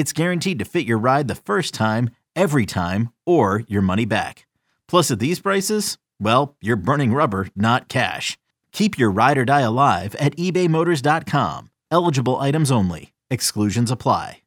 it's guaranteed to fit your ride the first time, every time, or your money back. Plus, at these prices, well, you're burning rubber, not cash. Keep your ride or die alive at ebaymotors.com. Eligible items only. Exclusions apply.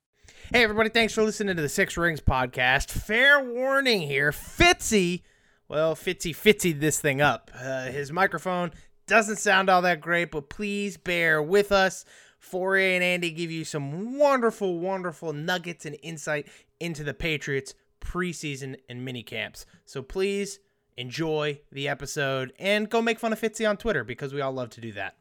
Hey, everybody, thanks for listening to the Six Rings podcast. Fair warning here Fitzy, well, Fitzy Fitzy this thing up. Uh, his microphone doesn't sound all that great, but please bear with us. Fauria and Andy give you some wonderful, wonderful nuggets and insight into the Patriots preseason and mini camps. So please enjoy the episode and go make fun of Fitzy on Twitter because we all love to do that.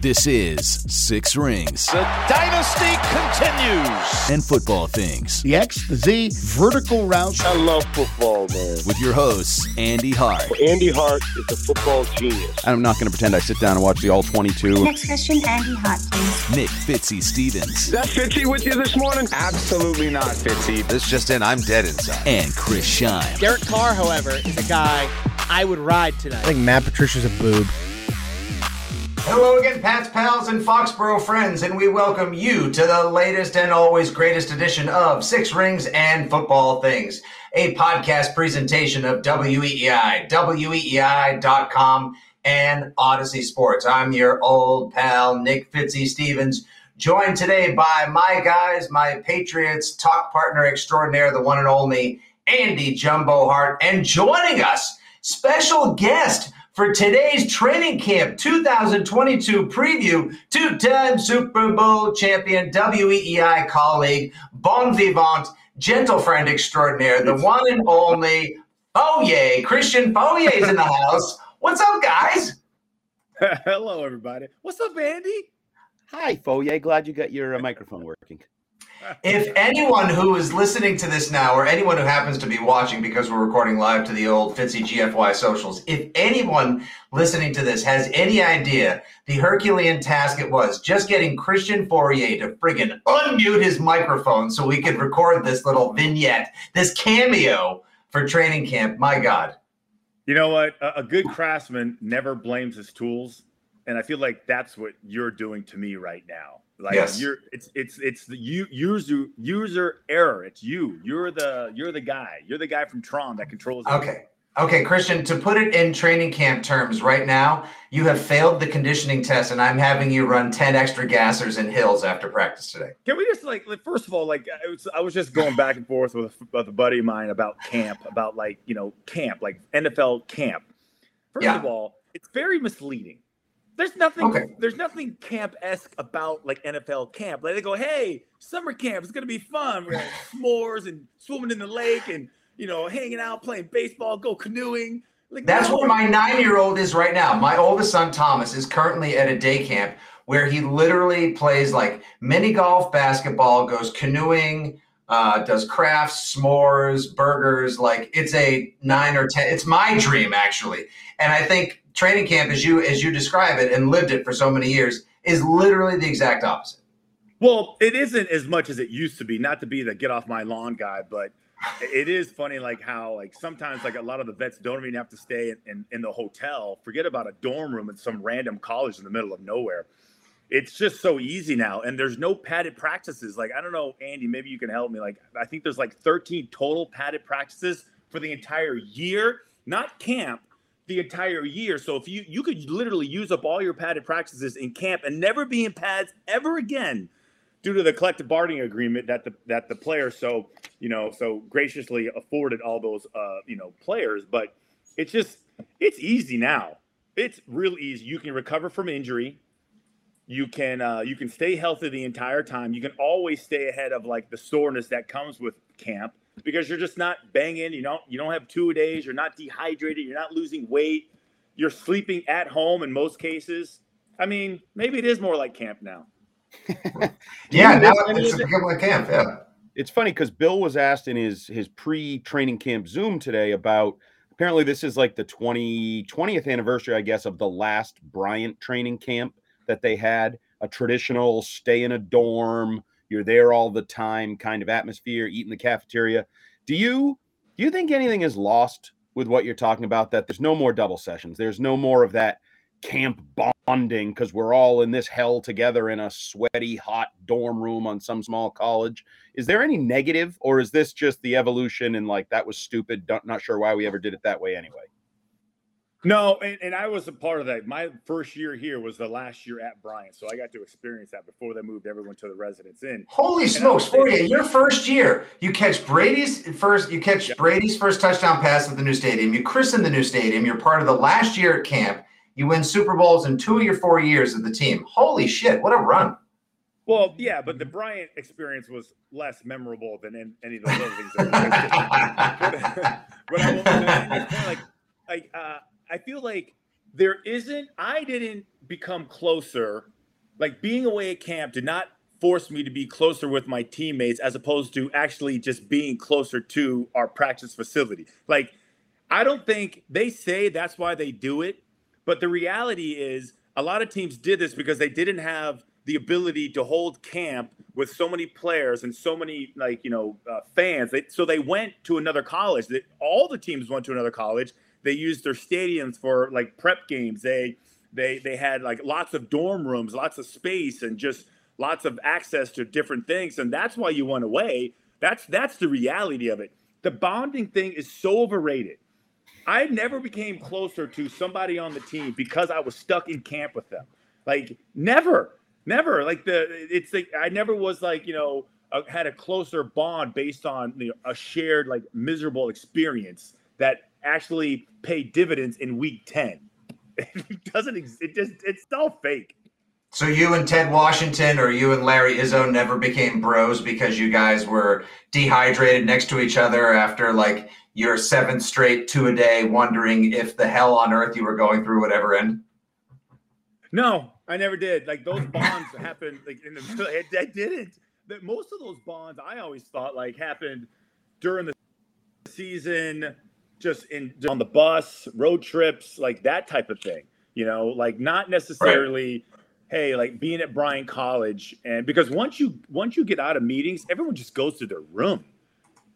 This is Six Rings The dynasty continues. and Football Things the X, the Z, vertical routes. I love football, man. with your hosts, Andy Hart Andy Hart is a football genius. I'm not going to pretend I sit down and watch the all 22. Next question, Andy Hart, please. Nick Fitzy Stevens, That Fitzy with you this morning? Absolutely not, Fitzy. This just in, I'm dead inside. and Chris Scheim. Derek Carr, however, is a guy I would ride tonight. I think Matt Patricia's a boob. Hello again, Pats, pals, and Foxborough friends, and we welcome you to the latest and always greatest edition of Six Rings and Football Things, a podcast presentation of WEEI, WEEI.com, and Audacy Sports. I'm your old pal, Nick Fitzy Stevens, joined today by my guys, my Patriots talk partner extraordinaire, the one and only Andy Jumbo Hart, and joining us, special guest for today's training camp 2022 preview, two time Super Bowl champion, WEEI colleague, bon vivant, gentle friend extraordinaire, the one and only Foye. Christian Foye is in the house. What's up, guys? Hello, everybody. What's up, Andy? Hi, Foye. Glad you got your uh, microphone working. If anyone who is listening to this now, or anyone who happens to be watching because we're recording live to the old Fitzy GFY socials, if anyone listening to this has any idea the Herculean task it was just getting Christian Fauria to friggin' unmute his microphone so we could record this little vignette, this cameo for training camp, my God. You know what? A, a good craftsman never blames his tools, and I feel like that's what you're doing to me right now. Like Yes. you're, it's it's it's the user user error. It's you. You're the you're the guy. You're the guy from Tron that controls. Okay. Okay, Christian, to put it in training camp terms, right now, you have failed the conditioning test, and I'm having you run 10 extra gassers and hills after practice today. Can we just like, first of all, like I was, I was just going back and forth with a, with a buddy of mine about camp, about like you know camp, like NFL camp. First Yeah. of all, it's very misleading. There's nothing. Okay. There's nothing camp esque about like NFL camp. Like they go, hey, summer camp is gonna be fun. We're gonna s'mores and swimming in the lake and you know hanging out, playing baseball, go canoeing. Like That's no. where my nine year old is right now. My oldest son, Thomas, is currently at a day camp where he literally plays like mini golf, basketball, goes canoeing, uh, does crafts, s'mores, burgers. Like it's a nine or 10. It's my dream, actually. And I think training camp, as you as you describe it and lived it for so many years, is literally the exact opposite. Well, it isn't as much as it used to be. Not to be the get off my lawn guy, but it is funny, like how like sometimes like a lot of the vets don't even have to stay in, in, in the hotel. Forget about a dorm room at some random college in the middle of nowhere. It's just so easy now, and there's no padded practices. Like I don't know, Andy, maybe you can help me. Like I think there's like 13 total padded practices for the entire year, not camp. The entire year. So if you you could literally use up all your padded practices in camp and never be in pads ever again due to the collective bargaining agreement that the that the players so you know so graciously afforded all those uh you know players but it's just it's easy now it's real easy you can recover from injury you can uh, you can stay healthy the entire time. You can always stay ahead of like the soreness that comes with camp because you're just not banging. You don't you don't have two days. You're not dehydrated. You're not losing weight. You're sleeping at home in most cases. I mean maybe it is more like camp now. Yeah, now it's become like camp. Yeah. It's funny because Bill was asked in his his pre-training camp Zoom today about apparently this is like the 20 20th anniversary, I guess, of the last Bryant training camp that they had, a traditional stay in a dorm, you're there all the time kind of atmosphere, eat in the cafeteria. Do you do you think anything is lost with what you're talking about? That there's no more double sessions, there's no more of that camp bonding because we're all in this hell together in a sweaty, hot dorm room on some small college. Is there any negative, or is this just the evolution and like that was stupid? Not sure why we ever did it that way anyway. No, and, and I was a part of that. My first year here was the last year at Bryant, so I got to experience that before they moved everyone to the residence inn. Holy and smokes, Fauria! Your first year, you catch Brady's first, you catch yeah. Brady's first touchdown pass at the new stadium. You christen the new stadium. You're part of the last year at camp. You win Super Bowls in two of your four years of the team. Holy shit, what a run! Well, yeah, but the Bryant experience was less memorable than any of those other things. But, but I, I, like, like uh, I feel like there isn't. I didn't become closer. Like being away at camp did not force me to be closer with my teammates as opposed to actually just being closer to our practice facility. Like I don't think they say that's why they do it, but the reality is, a lot of teams did this because they didn't have the ability to hold camp with so many players and so many like you know uh, fans. They, so they went to another college. They, all the teams went to another college. They used their stadiums for like prep games. They they they had like lots of dorm rooms, lots of space, and just lots of access to different things. And that's why you went away. That's that's the reality of it. The bonding thing is so overrated. I never became closer to somebody on the team because I was stuck in camp with them. Like never, never. Like the it's like I never was like you know had a closer bond based on you know, a shared like miserable experience that actually pay dividends in week ten. It doesn't. It just it's all fake. So you and Ted Washington or you and Larry Izzo never became bros because you guys were dehydrated next to each other after like your seventh straight two a day, wondering if the hell on earth you were going through would ever end? No, I never did. Like those bonds happened like in the I didn't. That most of those bonds I always thought like happened during the season, just in on the bus, road trips, like that type of thing. You know, like not necessarily. Right hey, like being at Bryant College, and because once you once you get out of meetings, everyone just goes to their room.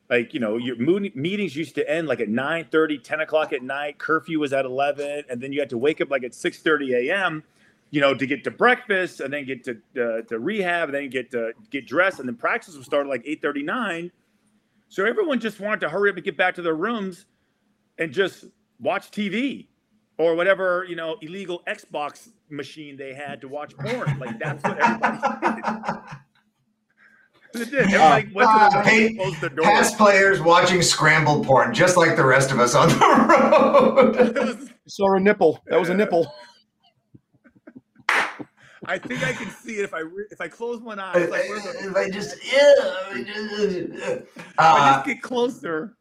Like you know, your meetings used to end like at 9 30, 10 o'clock at night. Curfew was at 11, and then you had to wake up like at 6 30 a.m. You know, to get to breakfast and then get to uh, to rehab, and then get to get dressed, and then practice would start at like 8 39. So everyone just wanted to hurry up and get back to their rooms and just watch TV or whatever you know illegal Xbox machine they had to watch porn. Like that's what everybody did. It did. Everybody went uh, hey, the. Past players watching scrambled porn, just like the rest of us on the road. Saw a nipple. That was a nipple. I think I can see it if I re- if I close one eye. Like, if I just yeah, uh, I just get closer.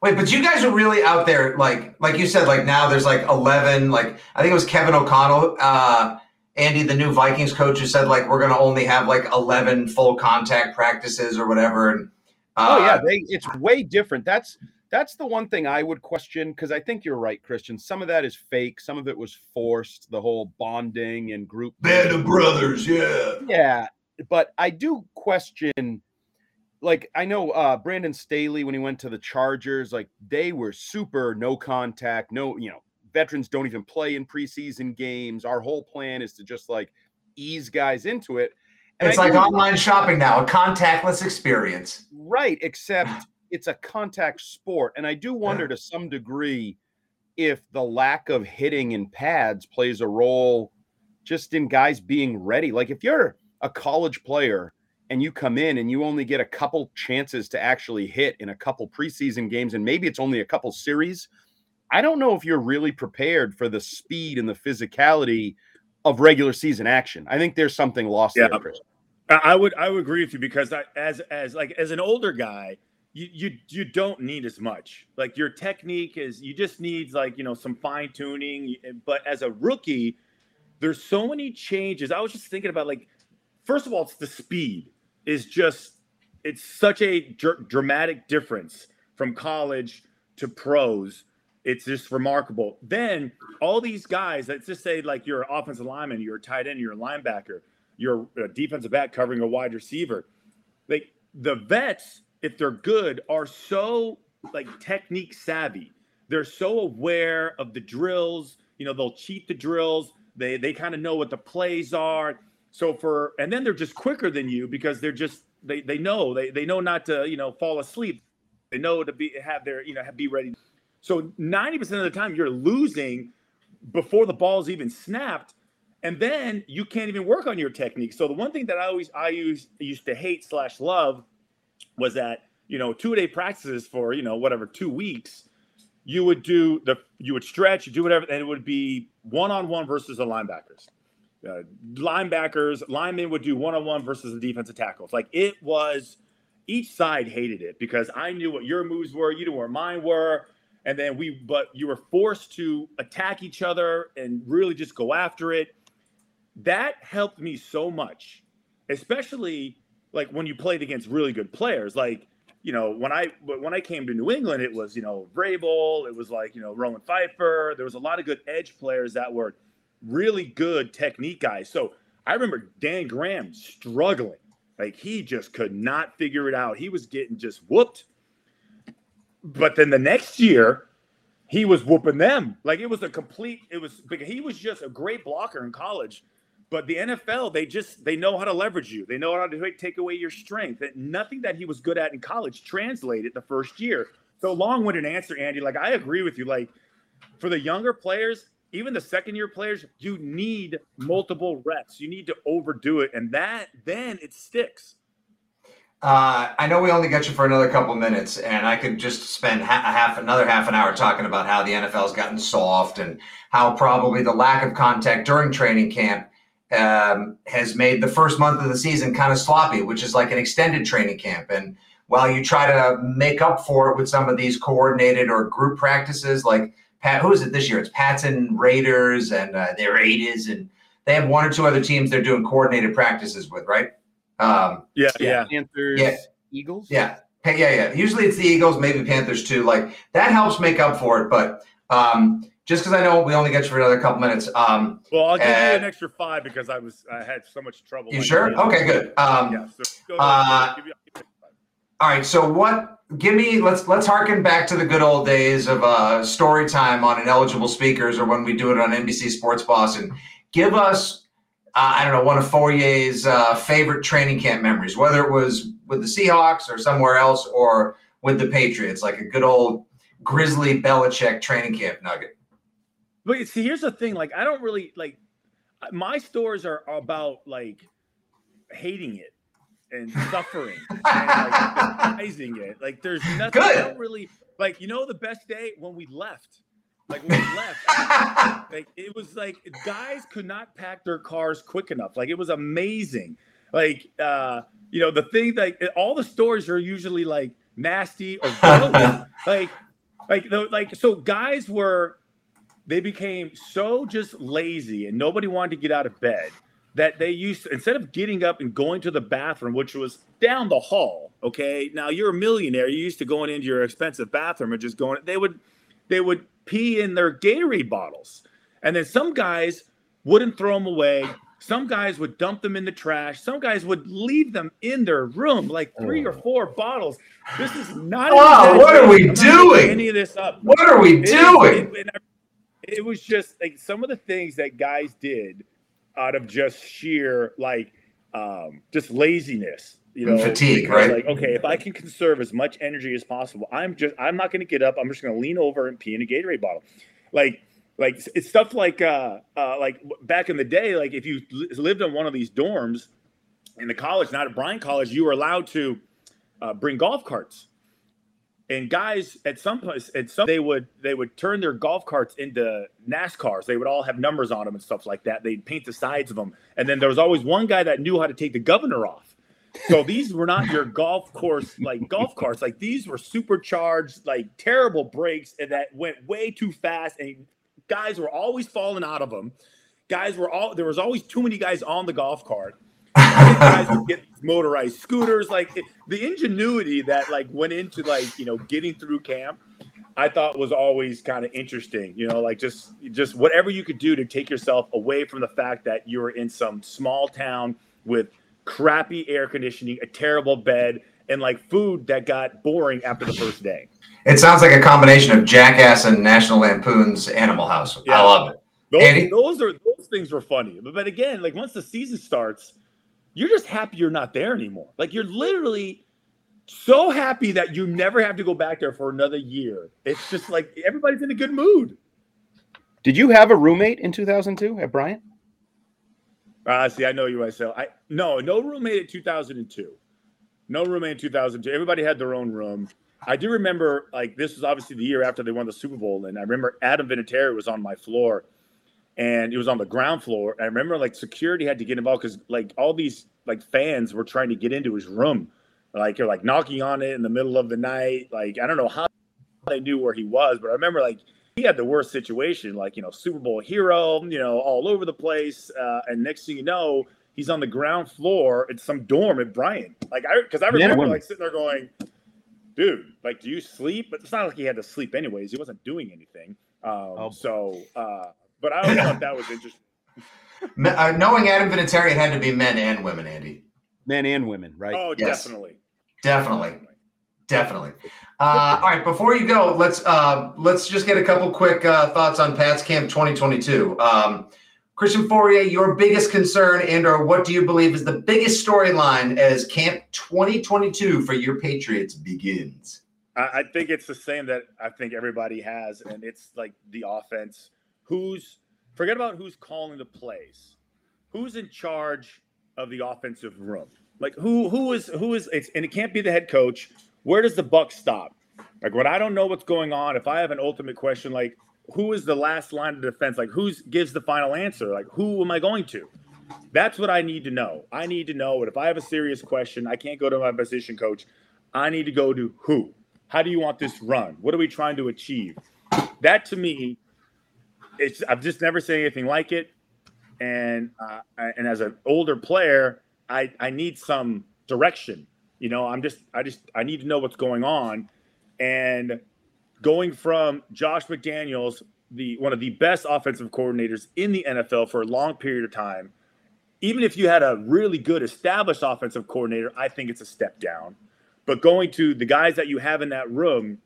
Wait, but you guys are really out there, like like you said, like now there's like eleven, like I think it was Kevin O'Connell, uh, Andy, the new Vikings coach, who said like we're gonna only have like eleven full contact practices or whatever. And uh, oh yeah, they, it's way different. That's that's the one thing I would question because I think you're right, Christian. Some of that is fake, some of it was forced. The whole bonding and group band of brothers, yeah, yeah. But I do question like I know uh Brandon Staley when he went to the Chargers, like they were super no contact, no, you know, veterans don't even play in preseason games. Our whole plan is to just like ease guys into it. And it's I like online shopping now, a contactless experience. Right, except it's a contact sport. And I do wonder yeah. to some degree if the lack of hitting in pads plays a role just in guys being ready. Like if you're a college player and you come in and you only get a couple chances to actually hit in a couple preseason games and maybe it's only a couple series, I don't know if you're really prepared for the speed and the physicality of regular season action. I think there's something lost yeah. there, Chris. I would I would agree with you because I, as as like as an older guy, you you you don't need as much. Like your technique is you just need like you know some fine tuning. But as a rookie, there's so many changes. I was just thinking about like first of all, it's the speed is just it's such a dr- dramatic difference from college to pros. It's just remarkable. Then all these guys, let's just say like you're an offensive lineman, you're a tight end, you're a linebacker, you're a defensive back covering a wide receiver. Like the vets, if they're good, are so like technique savvy. They're so aware of the drills. You know, they'll cheat the drills. They they kind of know what the plays are. So for and then they're just quicker than you because they're just they they know they they know not to you know fall asleep. They know to be have their you know be ready. So ninety percent of the time you're losing before the ball's even snapped, and then you can't even work on your technique. So the one thing that I always I used used to hate slash love was that you know two day practices for you know whatever two weeks. You would do the you would stretch, you do whatever, and it would be one on one versus the linebackers uh, linebackers, linemen would do one on one versus the defensive tackles. Like it was, each side hated it because I knew what your moves were, you knew where mine were, and then we, but you were forced to attack each other and really just go after it. That helped me so much, especially like when you played against really good players. Like, you know, when I when I came to New England, it was you know Vrabel, it was like you know Roman Phifer. There was a lot of good edge players that were really good technique guys. So I remember Dan Graham struggling. Like he just could not figure it out. He was getting just whooped. But then the next year, he was whooping them. Like it was a complete, it was because he was just a great blocker in college. But the NFL, they just they know how to leverage you. They know how to take away your strength. And nothing that he was good at in college translated the first year. So long-winded answer, Andy. Like I agree with you. Like for the younger players, even the second year players, you need multiple reps. You need to overdo it, and that then it sticks. Uh, I know we only got you for another couple minutes, and I could just spend ha- half another half an hour talking about how the NFL's gotten soft and how probably the lack of contact during training camp um, has made the first month of the season kind of sloppy, which is like an extended training camp. And while you try to make up for it with some of these coordinated or group practices, like Pat, who is it this year? It's Pats and Raiders and uh, the Raiders, and they have one or two other teams they're doing coordinated practices with, right? Um, yeah, yeah. Panthers, yeah. Eagles. Yeah, yeah, yeah. Usually it's the Eagles, maybe Panthers too. Like that helps make up for it, but um, just because I know we only get you for another couple minutes. Um, well, I'll give you an extra five because I was I had so much trouble. You sure? Okay, good. Um, yeah. So uh, all right. So what? Give me. Let's let's harken back to the good old days of uh, story time on ineligible speakers, or when we do it on NBC Sports Boston. Give us. Uh, I don't know one of Fauria's uh, favorite training camp memories, whether it was with the Seahawks or somewhere else, or with the Patriots, like a good old Grizzly Belichick training camp nugget. But see, here's the thing: like, I don't really like my stories are about like hating it and suffering and like it. Like there's nothing Good. really like you know the best day when we left. Like when we left, like it was like guys could not pack their cars quick enough. Like it was amazing. Like uh, you know, the thing like all the stories are usually like nasty or like like the, like so guys were they became so just lazy and nobody wanted to get out of bed that they used to, instead of getting up and going to the bathroom, which was down the hall. Okay, now you're a millionaire. You're used to going into your expensive bathroom and just going. They would, they would pee in their Gatorade bottles, and then some guys wouldn't throw them away. Some guys would dump them in the trash. Some guys would leave them in their room, like three or oh. four bottles. This is not. Wow, what are we doing? Any of this up? What are we doing? It, it, it was just like some of the things that guys did out of just sheer like um, just laziness you know? Fatigue right. like okay if i can conserve as much energy as possible i'm just i'm not going to get up i'm just going to lean over and pee in a gatorade bottle. Like like it's stuff like uh uh like back in the day like if you lived in one of these dorms in the college, not at Bryant College, you were allowed to uh, bring golf carts. And guys, at some place, at some they would they would turn their golf carts into NASCARs. They would all have numbers on them and stuff like that. They'd paint the sides of them, and then there was always one guy that knew how to take the governor off. So these were not your golf course like golf carts. Like these were supercharged, like terrible brakes, and that went way too fast. And guys were always falling out of them. Guys were all there was always too many guys on the golf cart guys get motorized scooters. Like it, the ingenuity that like went into like you know getting through camp, I thought was always kind of interesting. You know, like just just whatever you could do to take yourself away from the fact that you were in some small town with crappy air conditioning, a terrible bed, and like food that got boring after the first day. It sounds like a combination of Jackass and National Lampoon's Animal House. Yeah. I love it. Those, those are those things were funny. But, but again, like once the season starts, you're just happy you're not there anymore. Like you're literally so happy that you never have to go back there for another year. It's just like everybody's in a good mood. Did you have a roommate in 2002 at Bryant? Uh, see, I know you myself. I no, no roommate in 2002. No roommate in 2002. Everybody had their own room. I do remember, like, this was obviously the year after they won the Super Bowl, and I remember Adam Vinatieri was on my floor, and it was on the ground floor. I remember like security had to get involved because like all these like fans were trying to get into his room, like they're like knocking on it in the middle of the night. Like I don't know how they knew where he was, but I remember like he had the worst situation, like you know Super Bowl hero, you know all over the place, uh, and next thing you know. He's on the ground floor at some dorm at Bryant. Like I, because I remember like sitting there going, "Dude, like, do you sleep?" But it's not like he had to sleep anyways. He wasn't doing anything. Um, oh. So, uh, but I always thought that was interesting. Uh, knowing Adam Vinatieri, it had to be men and women, Andy. Men and women, right? Oh, yes. definitely. Definitely. Definitely. Uh, all right, before you go, let's uh, let's just get a couple quick uh, thoughts on Pat's Camp 2022. Um, Christian Fauria, your biggest concern and or what do you believe is the biggest storyline as Camp 2022 for your Patriots begins? I, I think it's the same that I think everybody has, and it's like the offense who's forget about who's calling the plays, who's in charge of the offensive room. Like who who is who is it's and it can't be the head coach. Where does the buck stop? Like when I don't know what's going on, if I have an ultimate question, like who is the last line of defense? Like who gives the final answer? Like who am I going to? That's what I need to know. I need to know it. If I have a serious question, I can't go to my position coach. I need to go to who? How do you want this run? What are we trying to achieve? That to me it's I've just never seen anything like it, and uh, and as an older player, I I need some direction. You know, I'm just I just I need to know what's going on, and going from Josh McDaniels, the one of the best offensive coordinators in the NFL for a long period of time. Even if you had a really good established offensive coordinator, I think it's a step down. But going to the guys that you have in that room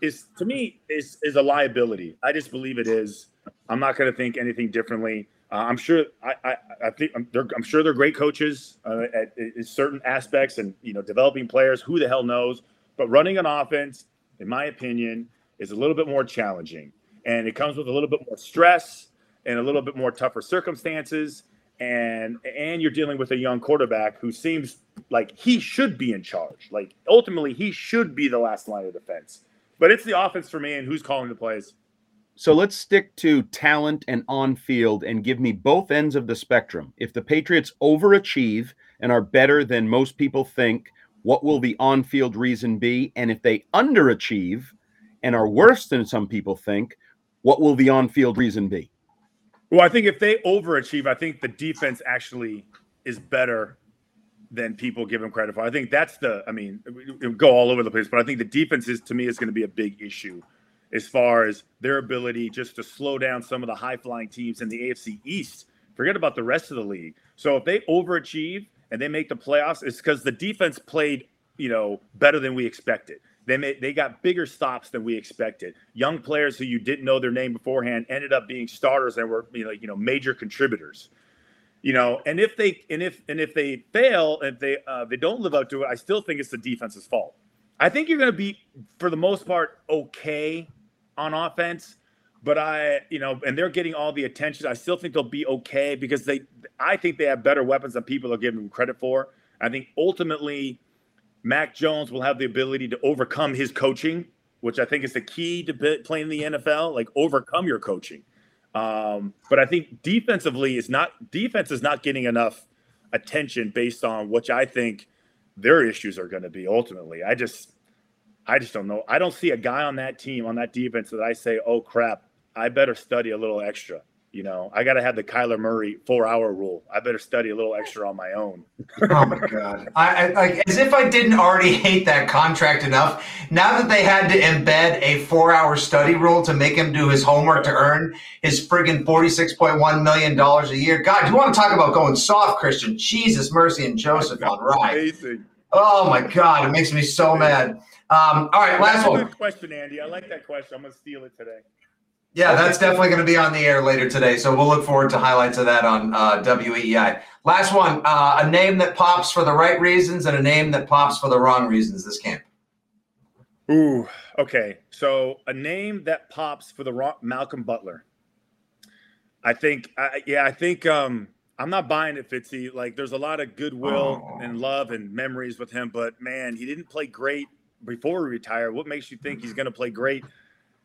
is to me is is a liability. I just believe it is. I'm not going to think anything differently. Uh, I'm sure. I, I, I think I'm, I'm, sure they're great coaches uh, at, at, certain aspects, and you know, developing players. Who the hell knows? But running an offense, in my opinion, is a little bit more challenging, and it comes with a little bit more stress and a little bit more tougher circumstances. And and you're dealing with a young quarterback who seems like he should be in charge. Like ultimately, he should be the last line of defense. But it's the offense for me, and who's calling the plays. So let's stick to talent and on field and give me both ends of the spectrum. If the Patriots overachieve and are better than most people think, what will the on field reason be? And if they underachieve and are worse than some people think, what will the on field reason be? Well, I think if they overachieve, I think the defense actually is better than people give them credit for. I think that's the, I mean, go all over the place, but I think the defense is to me is going to be a big issue as far as their ability just to slow down some of the high flying teams in the AFC East. Forget about the rest of the league. So if they overachieve and they make the playoffs, it's because the defense played, you know, better than we expected. They made, they got bigger stops than we expected. Young players who you didn't know their name beforehand ended up being starters and were you know, you know major contributors. You know, and if they and if and if they fail, if they uh, they don't live up to it, I still think it's the defense's fault. I think you're going to be, for the most part, okay on offense, but I, you know, and they're getting all the attention. I still think they'll be okay because they, I think they have better weapons than people are giving them credit for. I think ultimately, Mac Jones will have the ability to overcome his coaching, which I think is the key to playing in the NFL. Like overcome your coaching. Um, but I think defensively is not defense is not getting enough attention based on which I think their issues are going to be ultimately. I just I just don't know. I don't see a guy on that team on that defense that I say, "Oh crap, I better study a little extra." You know, I got to have the Kyler Murray four hour rule. I better study a little extra on my own. oh my god! I, I, like as if I didn't already hate that contract enough. Now that they had to embed a four hour study rule to make him do his homework to earn his friggin' forty six point one million dollars a year. God, you want to talk about going soft, Christian? Jesus, mercy, and Joseph on right. Amazing. Oh my god, it makes me so mad. Um, all right, last one. Good question, Andy. I like that question. I'm gonna steal it today. Yeah, that's definitely going to be on the air later today. So we'll look forward to highlights of that on uh, WEEI. Last one uh, a name that pops for the right reasons and a name that pops for the wrong reasons this camp. Ooh, okay. So a name that pops for the wrong Malcolm Butler. I think, I, yeah, I think um, I'm not buying it, Fitzy. Like, there's a lot of goodwill oh. and love and memories with him, but man, he didn't play great before he retired. What makes you think he's going to play great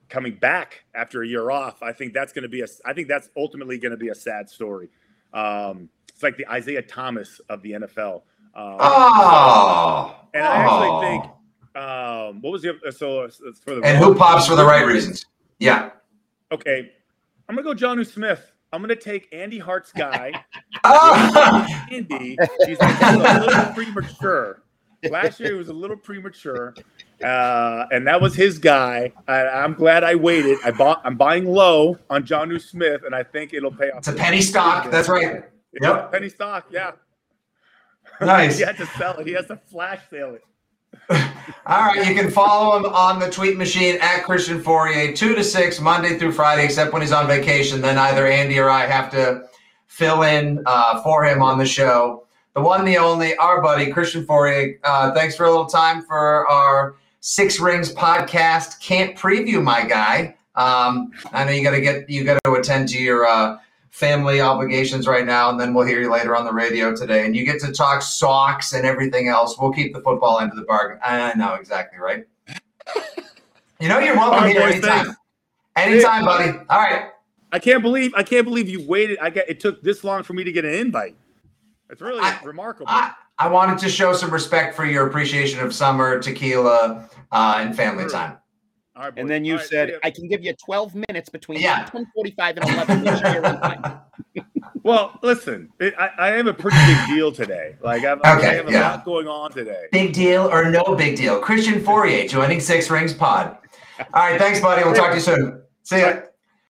coming back after a year off, I think that's going to be a. I think that's ultimately going to be a sad story. Um, it's like the Isaiah Thomas of the NFL. Um, oh, and I actually think um, what was the so for the and who pops for the right reasons? Yeah. Okay, I'm gonna go Jonnu Smith. I'm gonna take Andy Hart's guy. oh. Andy, he's a little premature. Last year he was a little premature, uh, and that was his guy. I, am glad I waited. I bought. I'm buying low on Jonnu Smith, and I think it'll pay off. It's a penny stock. That's right. Yep. penny stock. Yeah. Nice. he had to sell it. He has to flash sale it. All right, you can follow him on the tweet machine at Christian Fauria, two to six, Monday through Friday, except when he's on vacation. Then either Andy or I have to fill in uh, for him on the show the one, the only, our buddy Christian Fauria. Uh, thanks for a little time for our Six Rings podcast. Can't preview, my guy. Um, I know you got to get you got to attend to your uh, family obligations right now, and then we'll hear you later on the radio today. And you get to talk Sox and everything else. We'll keep the football end of the bargain. I know exactly right. You know you're welcome here boys, anytime. Thanks. Anytime, buddy. All right. I can't believe I can't believe you waited. I get it took this long for me to get an invite. It's really I, remarkable. I, I, wanted to show some respect for your appreciation of summer, tequila, uh, and family time. Right, and then you right, said, I can give you 12 minutes between yeah. 1045 and 11. well, listen, it, I, I, have a pretty big deal today. Like, I've, okay, I have a yeah. lot going on today. Big deal or no big deal? Christian Fauria joining Six Rings Pod. All right, thanks, buddy. We'll talk to you soon. See ya.